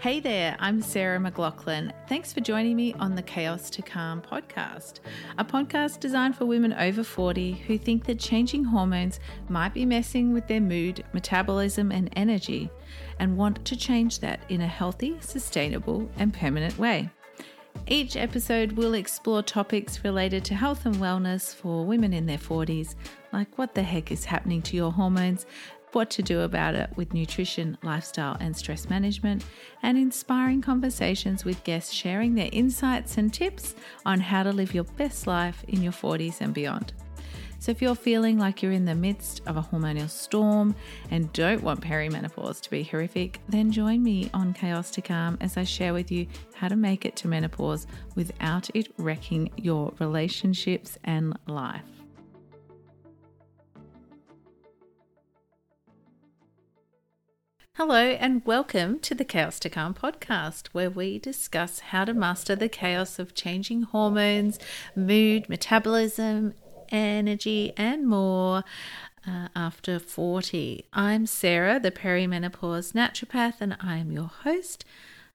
Hey there, I'm Sarah McLaughlin. Thanks for joining me on the Chaos to Calm podcast, a podcast designed for women over 40 who think that changing hormones might be messing with their mood, metabolism, and energy, and want to change that in a healthy, sustainable, and permanent way. Each episode will explore topics related to health and wellness for women in their 40s, like what the heck is happening to your hormones what to do about it with nutrition, lifestyle, and stress management, and inspiring conversations with guests sharing their insights and tips on how to live your best life in your 40s and beyond. So, if you're feeling like you're in the midst of a hormonal storm and don't want perimenopause to be horrific, then join me on Chaos to Calm as I share with you how to make it to menopause without it wrecking your relationships and life. Hello, and welcome to the Chaos to Calm podcast, where we discuss how to master the chaos of changing hormones, mood, metabolism, energy, and more uh, after 40. I'm Sarah, the perimenopause naturopath, and I am your host,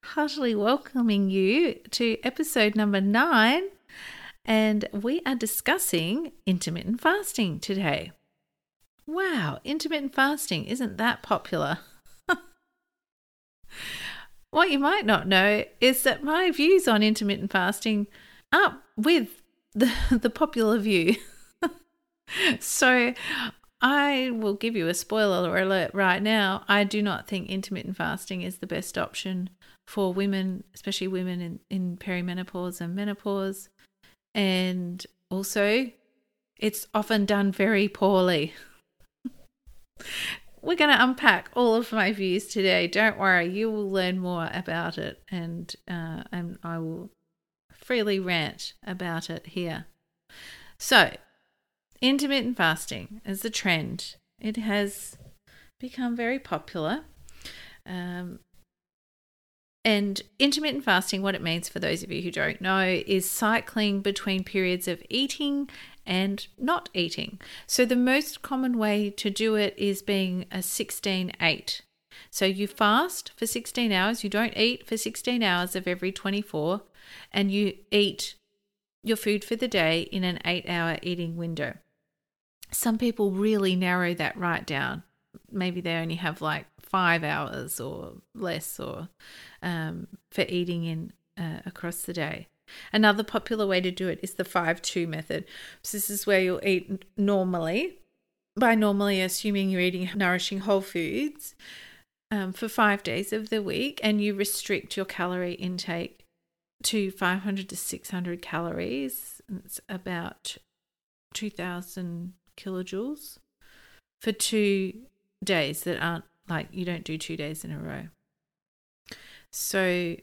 heartily welcoming you to episode number nine. And we are discussing intermittent fasting today. Wow, intermittent fasting isn't that popular? What you might not know is that my views on intermittent fasting are with the, the popular view. so I will give you a spoiler alert right now. I do not think intermittent fasting is the best option for women, especially women in, in perimenopause and menopause. And also, it's often done very poorly we're going to unpack all of my views today. Don't worry, you will learn more about it, and uh, and I will freely rant about it here. So, intermittent fasting is a trend. It has become very popular. Um, and intermittent fasting, what it means for those of you who don't know, is cycling between periods of eating and not eating. So the most common way to do it is being a 16 8. So you fast for 16 hours, you don't eat for 16 hours of every 24, and you eat your food for the day in an 8 hour eating window. Some people really narrow that right down. Maybe they only have like five hours or less or um, for eating in uh, across the day. Another popular way to do it is the 5 2 method. So, this is where you'll eat normally, by normally assuming you're eating nourishing whole foods um, for five days of the week, and you restrict your calorie intake to 500 to 600 calories. It's about 2000 kilojoules for two days that aren't like you don't do two days in a row. So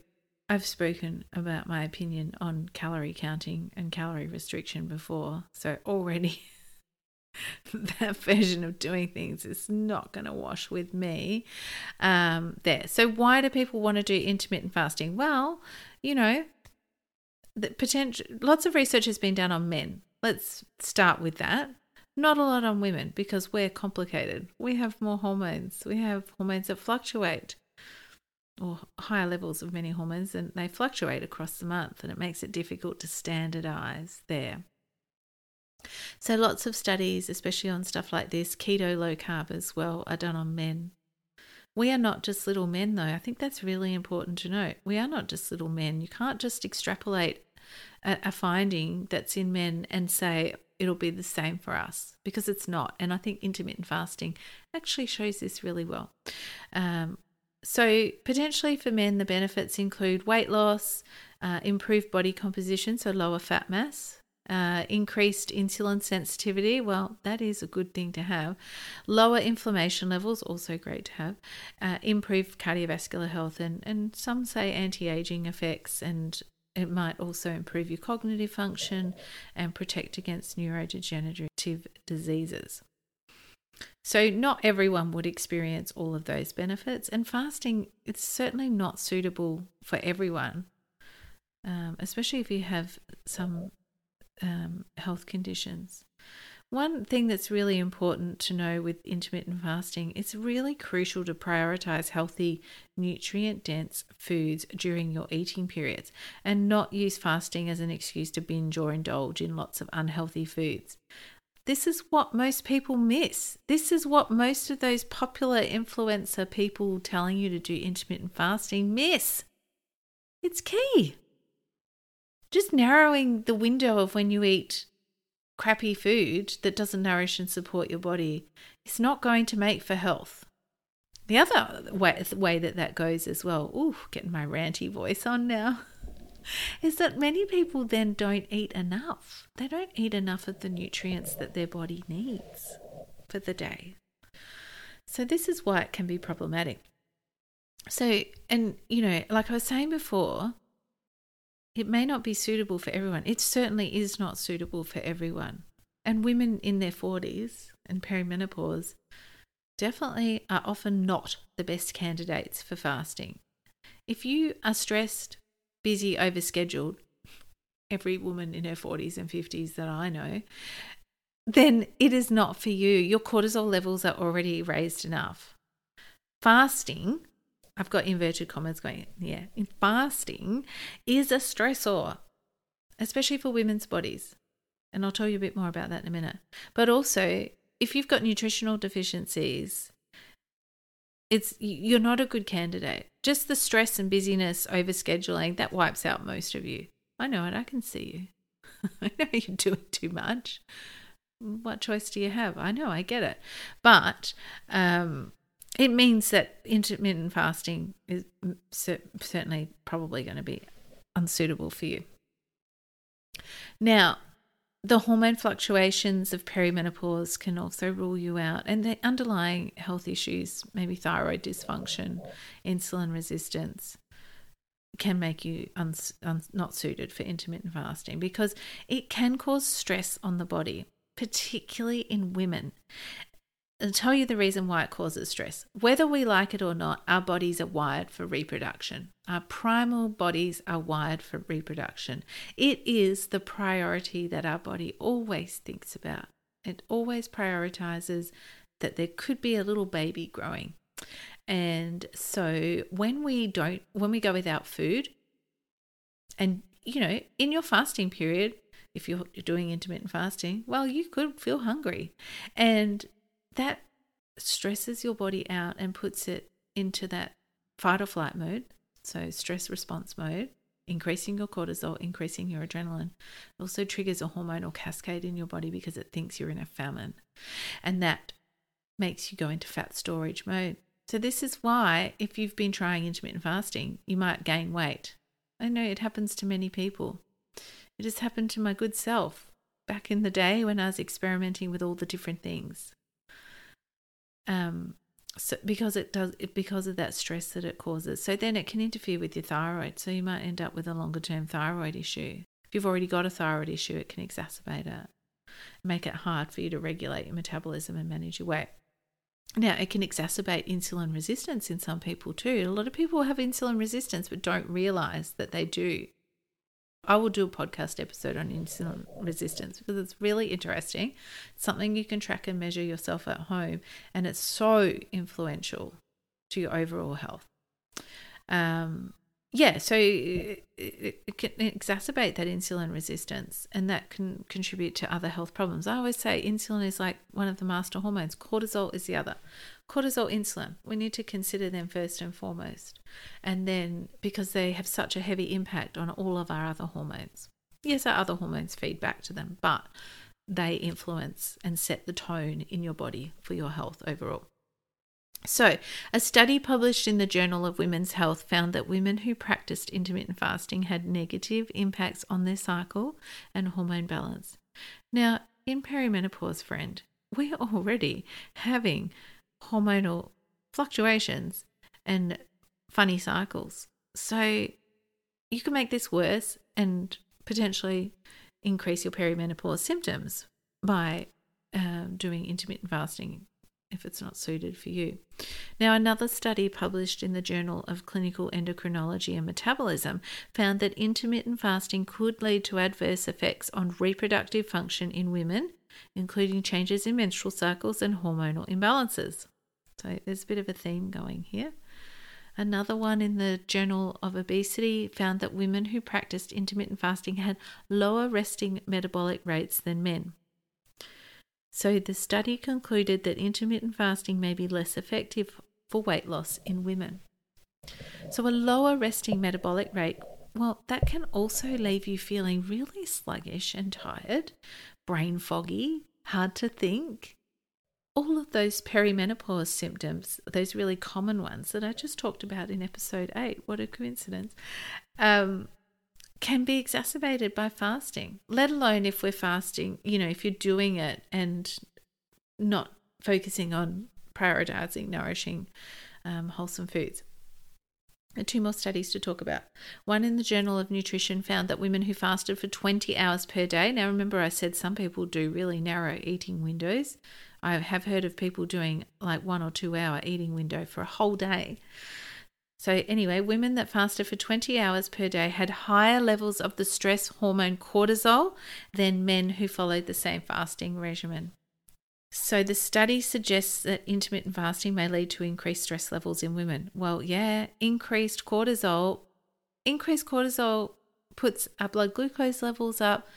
I've spoken about my opinion on calorie counting and calorie restriction before, so already that version of doing things is not going to wash with me um, there. So, why do people want to do intermittent fasting? Well, you know, the potential. Lots of research has been done on men. Let's start with that. Not a lot on women because we're complicated. We have more hormones. We have hormones that fluctuate or higher levels of many hormones and they fluctuate across the month and it makes it difficult to standardize there. So, lots of studies, especially on stuff like this, keto, low carb as well, are done on men. We are not just little men, though. I think that's really important to note. We are not just little men. You can't just extrapolate a, finding that's in men and say it'll be the same for us because it's not. And I think intermittent fasting actually shows this really well. Um, so, potentially for men, the benefits include weight loss, uh, improved body composition, so lower fat mass, uh, increased insulin sensitivity. Well, that is a good thing to have. Lower inflammation levels, also great to have. Uh, improved cardiovascular health, and, and some say anti aging effects, and it might also improve your cognitive function and protect against neurodegenerative diseases. So, not everyone would experience all of those benefits, and fasting it's certainly not suitable for everyone, um, especially if you have some um, health conditions. One thing that's really important to know with intermittent fasting, it's really crucial to prioritize healthy, nutrient dense foods during your eating periods and not use fasting as an excuse to binge or indulge in lots of unhealthy foods. This is what most people miss. This is what most of those popular influencer people telling you to do intermittent fasting miss. It's key. Just narrowing the window of when you eat crappy food that doesn't nourish and support your body is not going to make for health. The other way, way that that goes as well, ooh, getting my ranty voice on now. is that many people then don't eat enough. They don't eat enough of the nutrients that their body needs for the day. So, this is why it can be problematic. So, and you know, like I was saying before, it may not be suitable for everyone. It certainly is not suitable for everyone. And women in their 40s and perimenopause definitely are often not the best candidates for fasting. If you are stressed, busy, overscheduled, every woman in her 40s and 50s that I know, then it is not for you. Your cortisol levels are already raised enough. Fasting, I've got inverted commas going, yeah, in fasting is a stressor, especially for women's bodies. And I'll tell you a bit more about that in a minute. But also, if you've got nutritional deficiencies, it's you're not a good candidate. Just the stress and busyness, overscheduling, that wipes out most of you. I know it, I can see you. I know you're doing too much. What choice do you have? I know, I get it. But um, it means that intermittent fasting is certainly probably going to be unsuitable for you. Now, the hormone fluctuations of perimenopause can also rule you out, and the underlying health issues, maybe thyroid dysfunction, insulin resistance, can make you uns- un- not suited for intermittent fasting because it can cause stress on the body, particularly in women. I'll tell you the reason why it causes stress. Whether we like it or not, our bodies are wired for reproduction. Our primal bodies are wired for reproduction. It is the priority that our body always thinks about. It always prioritizes that there could be a little baby growing. And so when we don't, when we go without food, and you know, in your fasting period, if you're doing intermittent fasting, well, you could feel hungry. And that stresses your body out and puts it into that fight or flight mode. So, stress response mode, increasing your cortisol, increasing your adrenaline. It also triggers a hormonal cascade in your body because it thinks you're in a famine. And that makes you go into fat storage mode. So, this is why, if you've been trying intermittent fasting, you might gain weight. I know it happens to many people. It has happened to my good self back in the day when I was experimenting with all the different things um, so because it does it because of that stress that it causes. So then it can interfere with your thyroid. So you might end up with a longer term thyroid issue. If you've already got a thyroid issue, it can exacerbate it, make it hard for you to regulate your metabolism and manage your weight. Now, it can exacerbate insulin resistance in some people too. A lot of people have insulin resistance but don't realize that they do. I will do a podcast episode on insulin resistance because it's really interesting. It's something you can track and measure yourself at home, and it's so influential to your overall health. Um, yeah, so it, it, can exacerbate that insulin resistance and that can contribute to other health problems. I always say insulin is like one of the master hormones, cortisol is the other. Cortisol, insulin, we need to consider them first and foremost. And then because they have such a heavy impact on all of our other hormones. Yes, our other hormones feed back to them, but they influence and set the tone in your body for your health overall. So, a study published in the Journal of Women's Health found that women who practiced intermittent fasting had negative impacts on their cycle and hormone balance. Now, in perimenopause, friend, we're already having hormonal fluctuations and funny cycles. So, you can make this worse and potentially increase your perimenopause symptoms by um, doing intermittent fasting if it's not suited for you. Now, another study published in the Journal of Clinical Endocrinology and Metabolism found that intermittent fasting could lead to adverse effects on reproductive function in women including changes in menstrual cycles and hormonal imbalances. So there's a bit of a theme going here. Another one in the Journal of Obesity found that women who practiced intermittent fasting had lower resting metabolic rates than men. So the study concluded that intermittent fasting may be less effective for weight loss in women. So a lower resting metabolic rate, well, that can also leave you feeling really sluggish and tired, brain foggy, hard to think, all of those perimenopause symptoms, those really common ones that I just talked about in episode eight, what a coincidence, um, can be exacerbated by fasting, let alone if we're fasting, you know, if you're doing it and not focusing on prioritizing nourishing, um, wholesome foods. Two more studies to talk about. One in the Journal of Nutrition found that women who fasted for 20 hours per day, now remember I said some people do really narrow eating windows, I have heard of people doing like one or two hour eating window for a whole day. So, anyway, women that fasted for 20 hours per day had higher levels of the stress hormone cortisol than men who followed the same fasting regimen. So, the study suggests that intermittent fasting may lead to increased stress levels in women. Well, yeah, increased cortisol, increased cortisol puts our blood glucose levels up,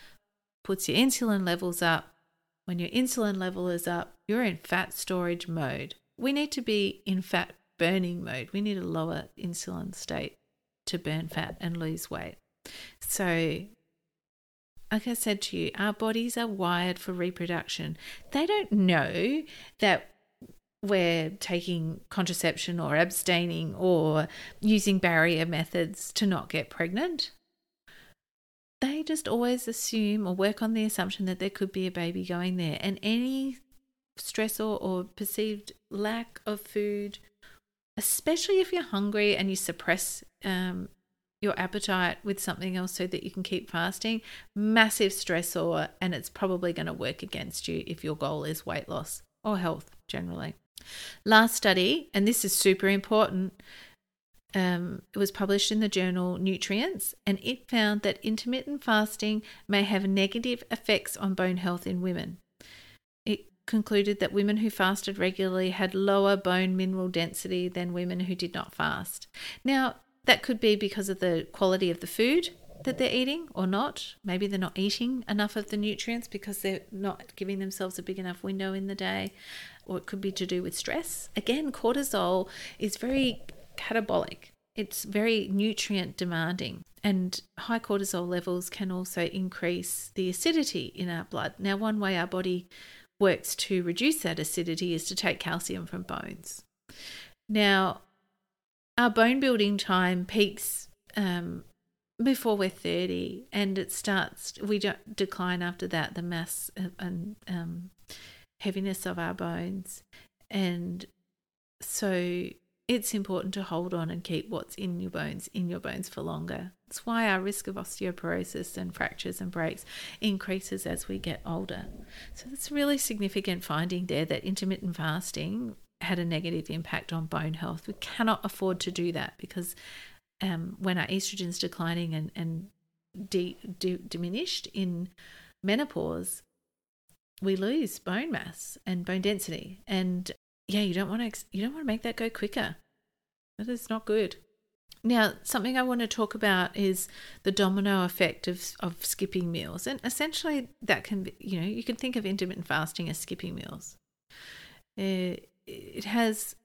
puts your insulin levels up, when your insulin level is up, you're in fat storage mode. We need to be in fat burning mode. We need a lower insulin state to burn fat and lose weight. So, like I said to you, our bodies are wired for reproduction. They don't know that we're taking contraception or abstaining or using barrier methods to not get pregnant they just always assume or work on the assumption that there could be a baby going there. And any stress or, or perceived lack of food, especially if you're hungry and you suppress um, your appetite with something else so that you can keep fasting, massive stressor, and it's probably going to work against you if your goal is weight loss or health generally. Last study, and this is super important, um, it was published in the journal Nutrients, and it found that intermittent fasting may have negative effects on bone health in women. It concluded that women who fasted regularly had lower bone mineral density than women who did not fast. Now, that could be because of the quality of the food that they're eating or not. Maybe they're not eating enough of the nutrients because they're not giving themselves a big enough window in the day, or it could be to do with stress. Again, cortisol is very catabolic. It's very nutrient demanding, and high cortisol levels can also increase the acidity in our blood. Now, one way our body works to reduce that acidity is to take calcium from bones. Now, our bone building time peaks um, before we're 30 and it starts we don't decline after that the mass and um, heaviness of our bones and so it's important to hold on and keep what's in your bones in your bones for longer. That's why our risk of osteoporosis and fractures and breaks increases as we get older. So that's a really significant finding there that intermittent fasting had a negative impact on bone health. We cannot afford to do that because um, when our estrogen is declining and, and de- de- diminished in menopause, we lose bone mass and bone density. And yeah, you don't want to you don't want to make that go quicker. That is not good. Now, something I want to talk about is the domino effect of, of skipping meals. And essentially, that can be, you know, you can think of intermittent fasting as skipping meals. It, it has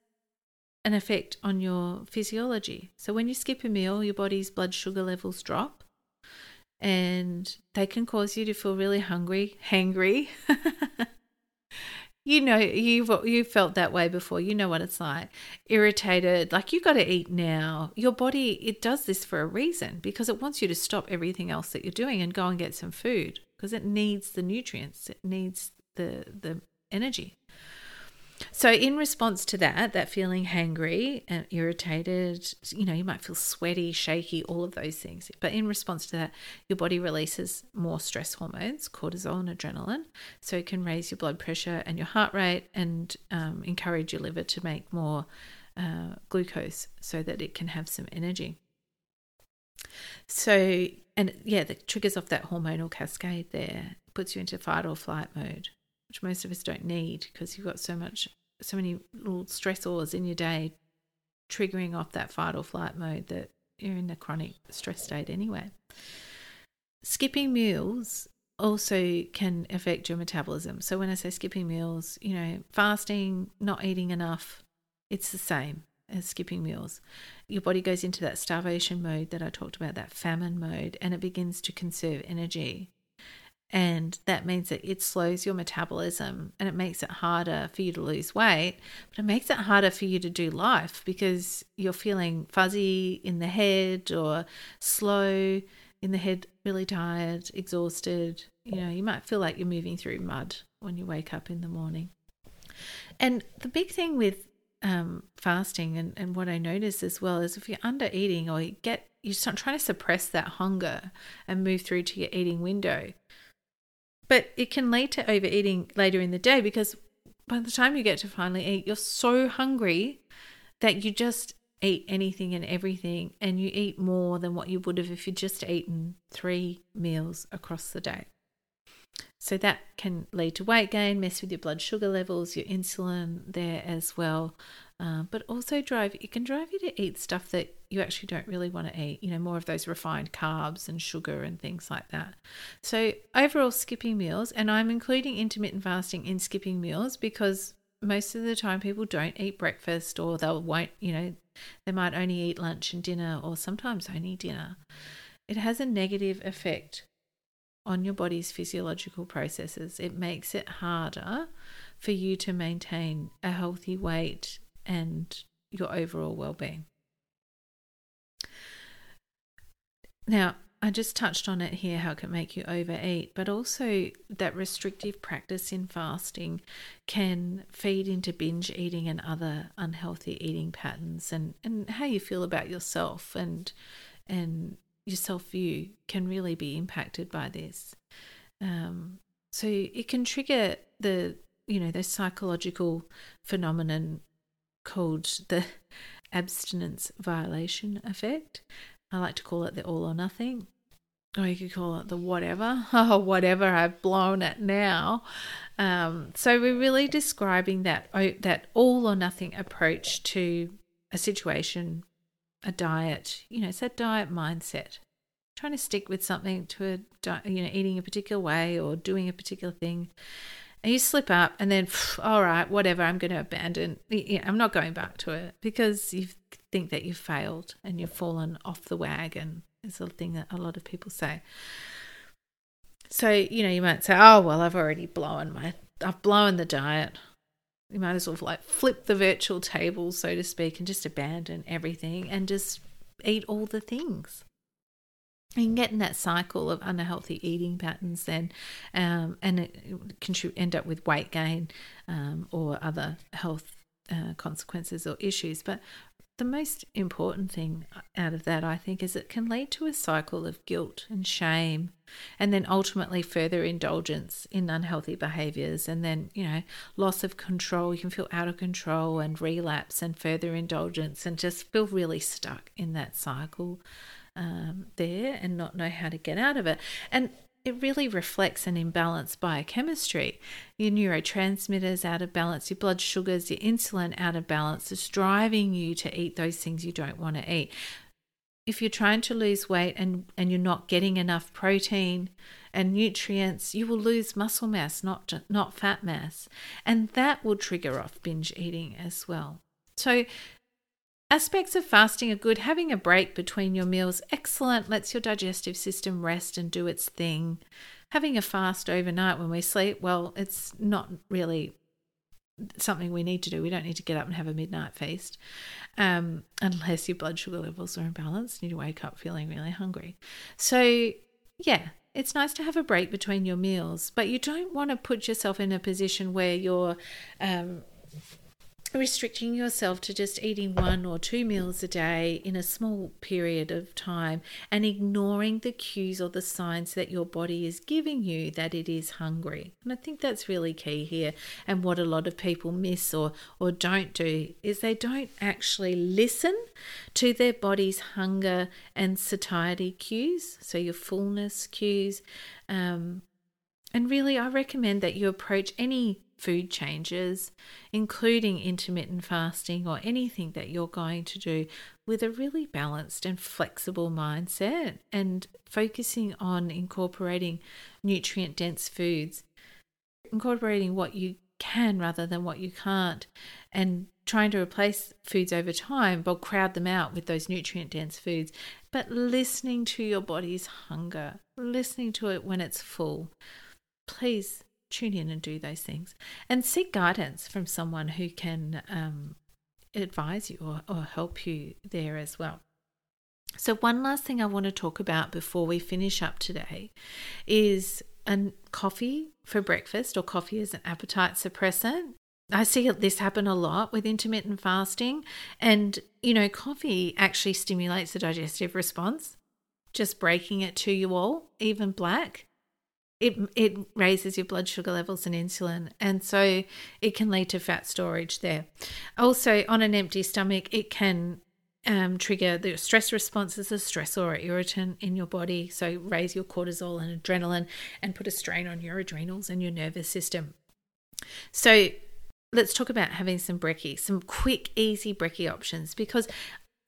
an effect on your physiology. So, when you skip a meal, your body's blood sugar levels drop and they can cause you to feel really hungry, hangry. you know you've you felt that way before. You know what it's like. Irritated like you got to eat now. Your body it does this for a reason because it wants you to stop everything else that you're doing and go and get some food because it needs the nutrients it needs the the energy so, in response to that, that feeling hangry and irritated, you know, you might feel sweaty, shaky, all of those things. But in response to that, your body releases more stress hormones, cortisol and adrenaline. So, it can raise your blood pressure and your heart rate and um, encourage your liver to make more uh, glucose so that it can have some energy. So, and yeah, that triggers off that hormonal cascade there, puts you into fight or flight mode which most of us don't need because you've got so much, so many little stressors in your day triggering off that fight or flight mode that you're in a chronic stress state anyway. Skipping meals also can affect your metabolism. So when I say skipping meals, you know, fasting, not eating enough, it's the same as skipping meals. Your body goes into that starvation mode that I talked about, that famine mode, and it begins to conserve energy. And that means that it slows your metabolism and it makes it harder for you to lose weight, but it makes it harder for you to do life because you're feeling fuzzy in the head or slow in the head, really tired, exhausted. You know, you might feel like you're moving through mud when you wake up in the morning. And the big thing with um, fasting and, and what I notice as well is if you're under eating or you get you're trying to suppress that hunger and move through to your eating window. But it can lead to overeating later in the day because by the time you get to finally eat, you're so hungry that you just eat anything and everything and you eat more than what you would have if you'd just eaten three meals across the day. So that can lead to weight gain, mess with your blood sugar levels, your insulin there as well. Uh, but also drive it can drive you to eat stuff that you actually don't really want to eat you know more of those refined carbs and sugar and things like that so overall skipping meals and i'm including intermittent fasting in skipping meals because most of the time people don't eat breakfast or they won't you know they might only eat lunch and dinner or sometimes only dinner it has a negative effect on your body's physiological processes. It makes it harder for you to maintain a healthy weight and your overall well being. Now, I just touched on it here how it can make you overeat, but also that restrictive practice in fasting can feed into binge eating and other unhealthy eating patterns and, and how you feel about yourself and and your self view can really be impacted by this. Um, so it can trigger the you know the psychological phenomenon called the abstinence violation effect. I like to call it the all or nothing. Or you could call it the whatever. Oh, whatever! I've blown it now. Um, so we're really describing that that all or nothing approach to a situation a diet, you know, it's that diet mindset. Trying to stick with something to a, you know, eating a particular way or doing a particular thing. And you slip up and then, all right, whatever, I'm going to abandon. I'm not going back to it because you think that you've failed and you've fallen off the wagon. Is a thing that a lot of people say. So, you know, you might say, oh, well, I've already blown my, I've blown the diet you might as well like flip the virtual table, so to speak, and just abandon everything and just eat all the things. You can get in that cycle of unhealthy eating patterns then, um, and it can end up with weight gain um, or other health uh, consequences or issues. But the most important thing out of that, I think, is it can lead to a cycle of guilt and shame, and then ultimately further indulgence in unhealthy behaviors, and then, you know, loss of control. You can feel out of control and relapse and further indulgence, and just feel really stuck in that cycle um, there and not know how to get out of it. And it really reflects an imbalance biochemistry. Your neurotransmitters out of balance, your blood sugars, your insulin out of balance is driving you to eat those things you don't want to eat. If you're trying to lose weight and, and you're not getting enough protein and nutrients, you will lose muscle mass, not, not fat mass. And that will trigger off binge eating as well. So Aspects of fasting are good. Having a break between your meals, excellent, lets your digestive system rest and do its thing. Having a fast overnight when we sleep, well, it's not really something we need to do. We don't need to get up and have a midnight feast um, unless your blood sugar levels are imbalanced and you wake up feeling really hungry. So, yeah, it's nice to have a break between your meals, but you don't want to put yourself in a position where you're um, restricting yourself to just eating one or two meals a day in a small period of time and ignoring the cues or the signs that your body is giving you that it is hungry. And I think that's really key here. And what a lot of people miss or, or don't do is they don't actually listen to their body's hunger and satiety cues, so your fullness cues. Um, And really, I recommend that you approach any food changes, including intermittent fasting or anything that you're going to do, with a really balanced and flexible mindset and focusing on incorporating nutrient dense foods, incorporating what you can rather than what you can't, and trying to replace foods over time, but crowd them out with those nutrient dense foods. But listening to your body's hunger, listening to it when it's full. Please tune in and do those things and seek guidance from someone who can um, advise you or, or help you there as well. So, one last thing I want to talk about before we finish up today is a coffee for breakfast or coffee as an appetite suppressant. I see this happen a lot with intermittent fasting. And, you know, coffee actually stimulates the digestive response. Just breaking it to you all, even black, it it raises your blood sugar levels and insulin and so it can lead to fat storage there. Also on an empty stomach it can um, trigger the stress response as a stressor or irritant in your body. So raise your cortisol and adrenaline and put a strain on your adrenals and your nervous system. So let's talk about having some brekkie, some quick, easy brekkie options because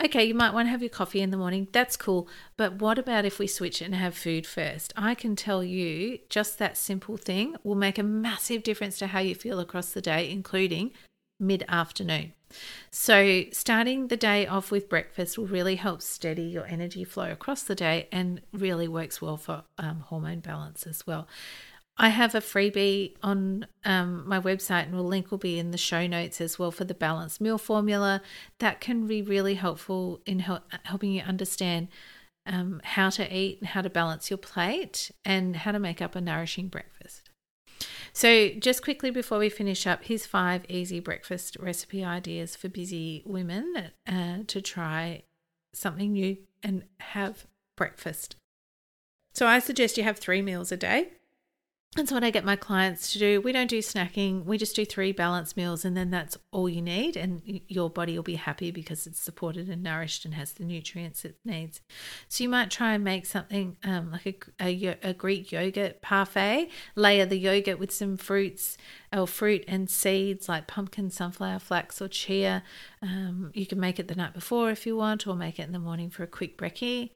okay, you might want to have your coffee in the morning. That's cool. But what about if we switch and have food first? I can tell you just that simple thing will make a massive difference to how you feel across the day, including mid afternoon. So, starting the day off with breakfast will really help steady your energy flow across the day and really works well for um, hormone balance as well. I have a freebie on um, my website, and the link will be in the show notes as well for the balanced meal formula. That can be really helpful in help, helping you understand um, how to eat and how to balance your plate and how to make up a nourishing breakfast. So, just quickly before we finish up, here's five easy breakfast recipe ideas for busy women uh, to try something new and have breakfast. So, I suggest you have three meals a day. That's what I get my clients to do. We don't do snacking. We just do three balanced meals, and then that's all you need. And your body will be happy because it's supported and nourished and has the nutrients it needs. So you might try and make something um, like a, a, a, Greek yogurt parfait. Layer the yogurt with some fruits or fruit and seeds like pumpkin, sunflower, flax, or chia. Um, you can make it the night before if you want, or make it in the morning for a quick brekkie.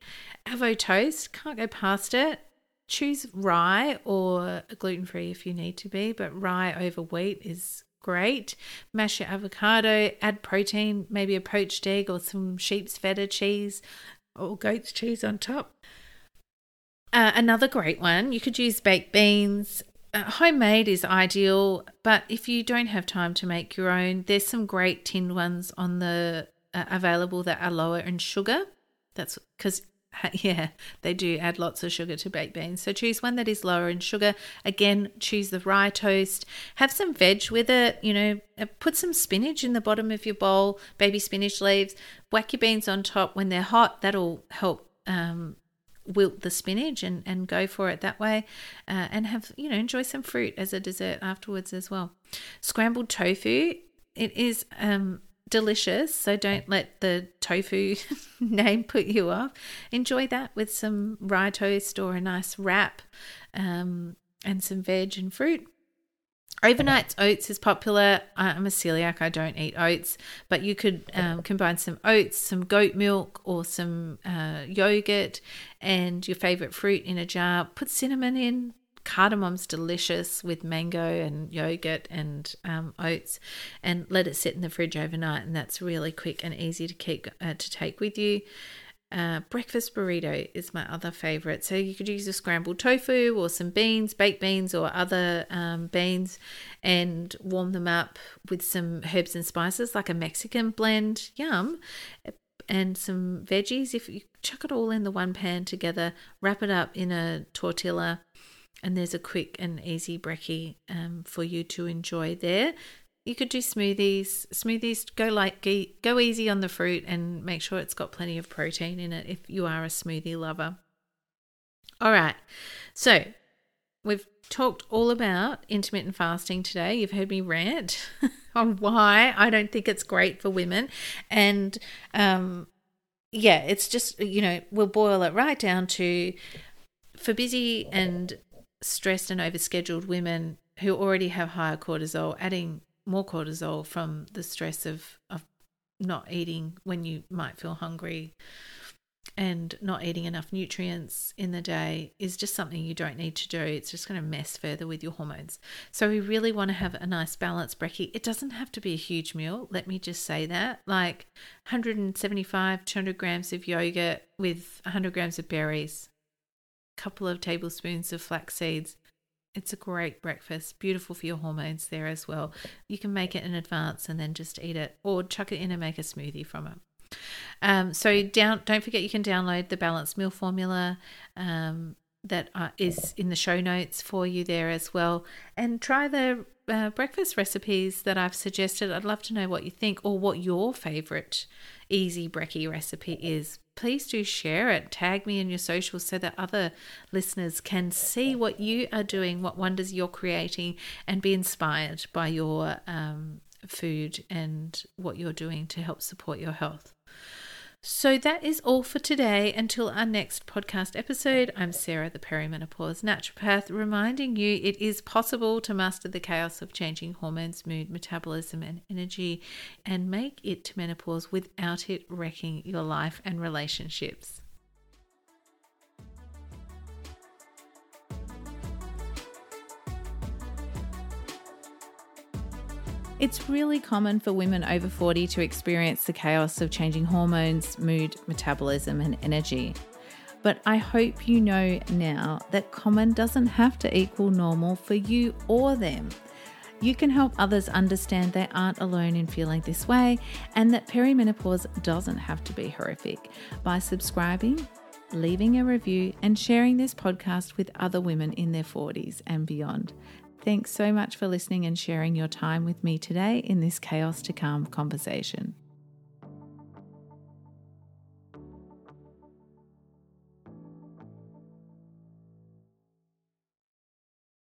Avo toast, can't go past it choose rye or gluten free if you need to be, but rye over wheat is great. Mash your avocado, add protein, maybe a poached egg or some sheep's feta cheese or goat's cheese on top. Uh, another great one, you could use baked beans. Uh, homemade is ideal, but if you don't have time to make your own, there's some great tinned ones on the uh, available that are lower in sugar. That's because yeah, they do add lots of sugar to baked beans. So choose one that is lower in sugar. Again, choose the rye toast. Have some veg with it. You know, uh, put some spinach in the bottom of your bowl, baby spinach leaves. Whack your beans on top when they're hot. That'll help um, wilt the spinach and, and go for it that way. Uh, and have, you know, enjoy some fruit as a dessert afterwards as well. Scrambled tofu. It is um, delicious. So don't let the tofu name put you off. Enjoy that with some rye toast or a nice wrap um, and some veg and fruit. Overnight oats is popular. I'm a celiac, I don't eat oats, but you could um, combine some oats, some goat milk, or some uh, yogurt and your favorite fruit in a jar. Put cinnamon in, Cardamom's delicious with mango and yogurt and um, oats, and let it sit in the fridge overnight. And that's really quick and easy to keep uh, to take with you. Uh, breakfast burrito is my other favorite. So you could use a scrambled tofu or some beans, baked beans or other um, beans, and warm them up with some herbs and spices like a Mexican blend. Yum! And some veggies. If you chuck it all in the one pan together, wrap it up in a tortilla and there's a quick and easy brekkie um, for you to enjoy there. You could do smoothies. Smoothies go like go easy on the fruit and make sure it's got plenty of protein in it if you are a smoothie lover. All right, so we've talked all about intermittent fasting today. You've heard me rant on why I don't think it's great for women, and um, yeah, it's just you know we'll boil it right down to for busy and stressed and overscheduled women who already have higher cortisol, adding more cortisol from the stress of, of not eating when you might feel hungry and not eating enough nutrients in the day is just something you don't need to do. It's just going to mess further with your hormones. So, we really want to have a nice balanced brekkie. It doesn't have to be a huge meal. Let me just say that. Like 175, 200 grams of yogurt with 100 grams of berries, couple of tablespoons of flax seeds. It's a great breakfast, beautiful for your hormones there as well. You can make it in advance and then just eat it, or chuck it in and make a smoothie from it. Um, so down, don't forget you can download the balanced meal formula um, that uh, is in the show notes for you there as well, and try the uh, breakfast recipes that I've suggested. I'd love to know what you think or what your favorite easy brekkie recipe is. Please do share it. Tag me in your socials so that other listeners can see what you are doing, what wonders you're creating, and be inspired by your um, food and what you're doing to help support your health. So that is all for today. Until our next podcast episode, I'm Sarah, the perimenopause naturopath, reminding you it is possible to master the chaos of changing hormones, mood, metabolism, and energy and make it to menopause without it wrecking your life and relationships. It's really common for women over 40 to experience the chaos of changing hormones, mood, metabolism, and energy. But I hope you know now that common doesn't have to equal normal for you or them. You can help others understand they aren't alone in feeling this way and that perimenopause doesn't have to be horrific by subscribing, leaving a review, and sharing this podcast with other women in their 40s and beyond. Thanks so much for listening and sharing your time with me today in this chaos to calm conversation.